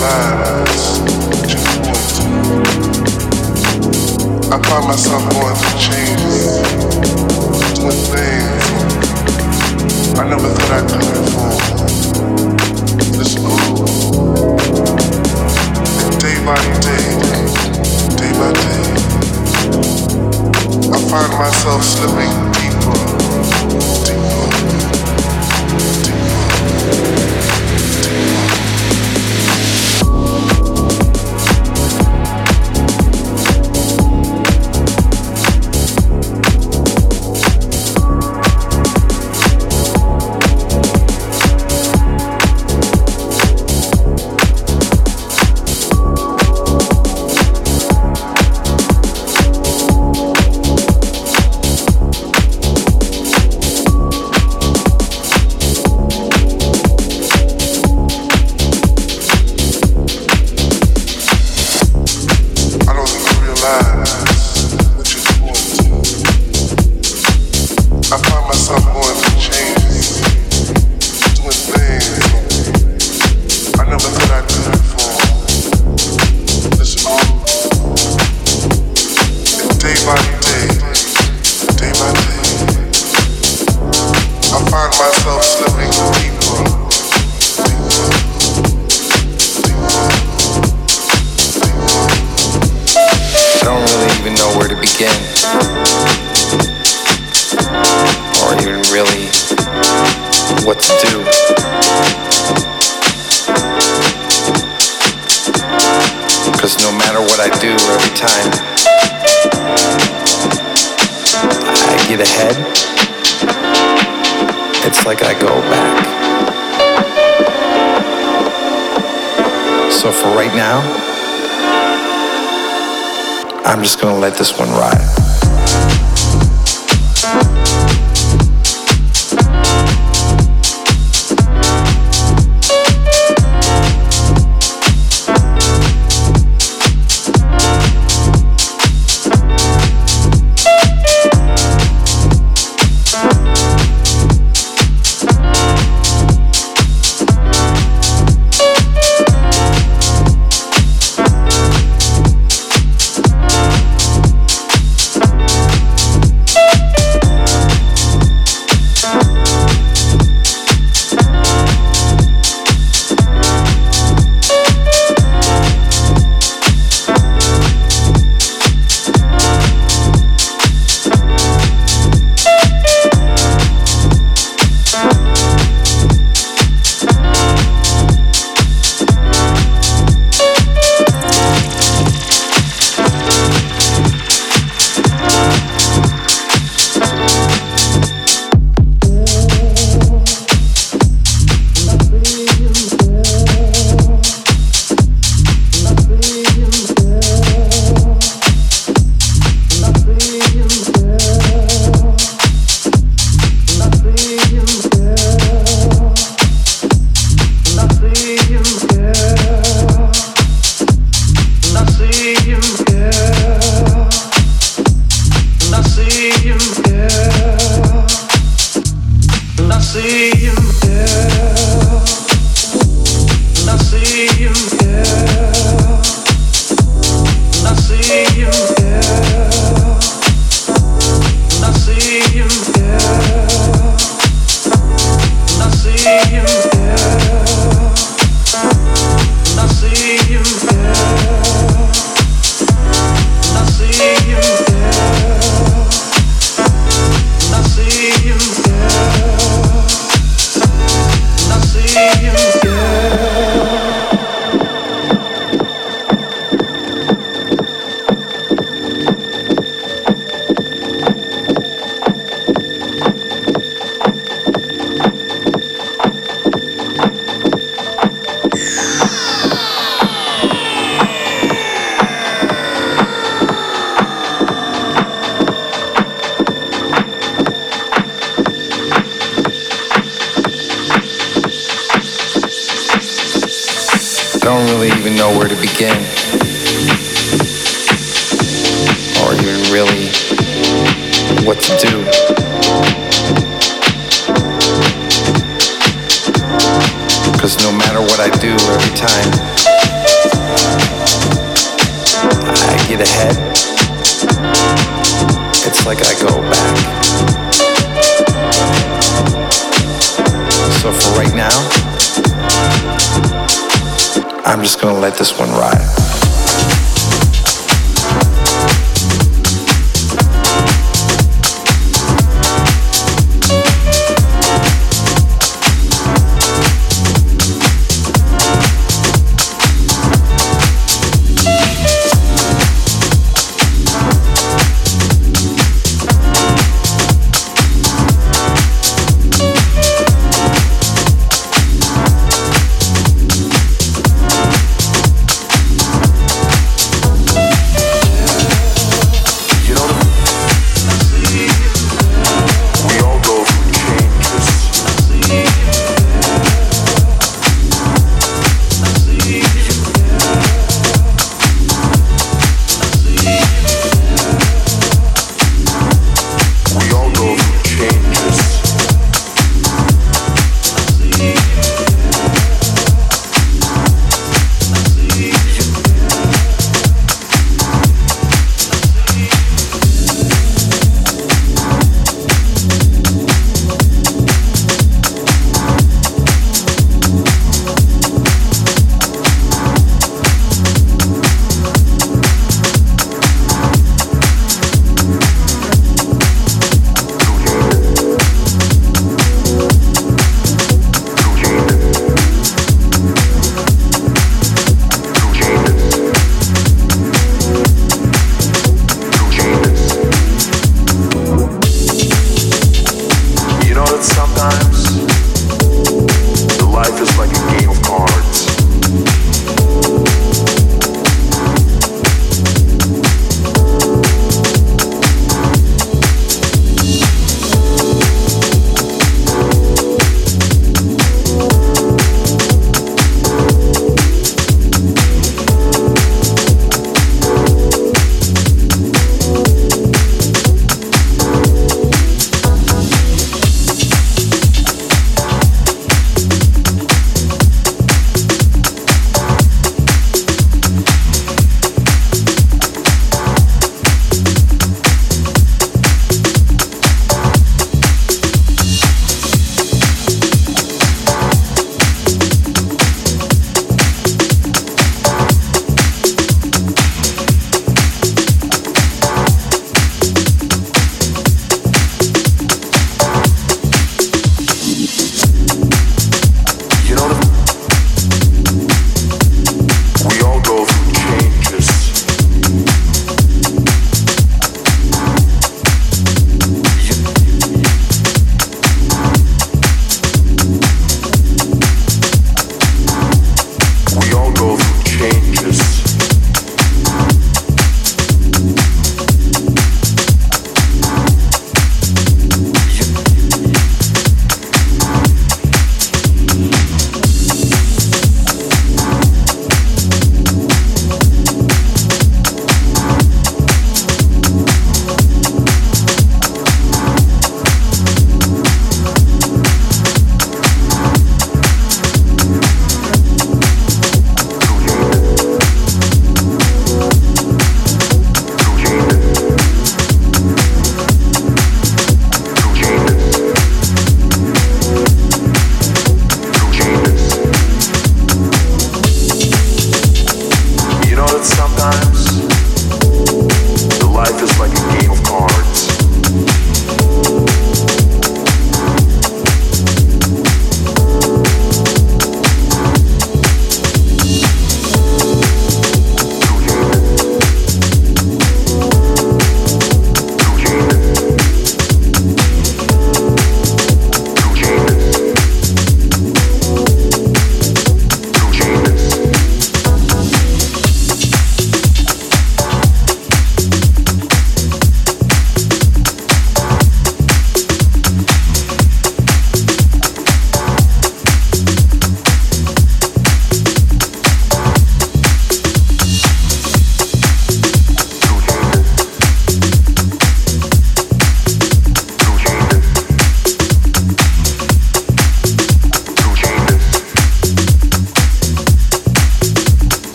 lines just walk through. I find myself going through changes, doing things I never thought I'd do for This move, day by day, day by day, I find myself slipping deeper, deeper. It's like I go back. So for right now, I'm just gonna let this one ride.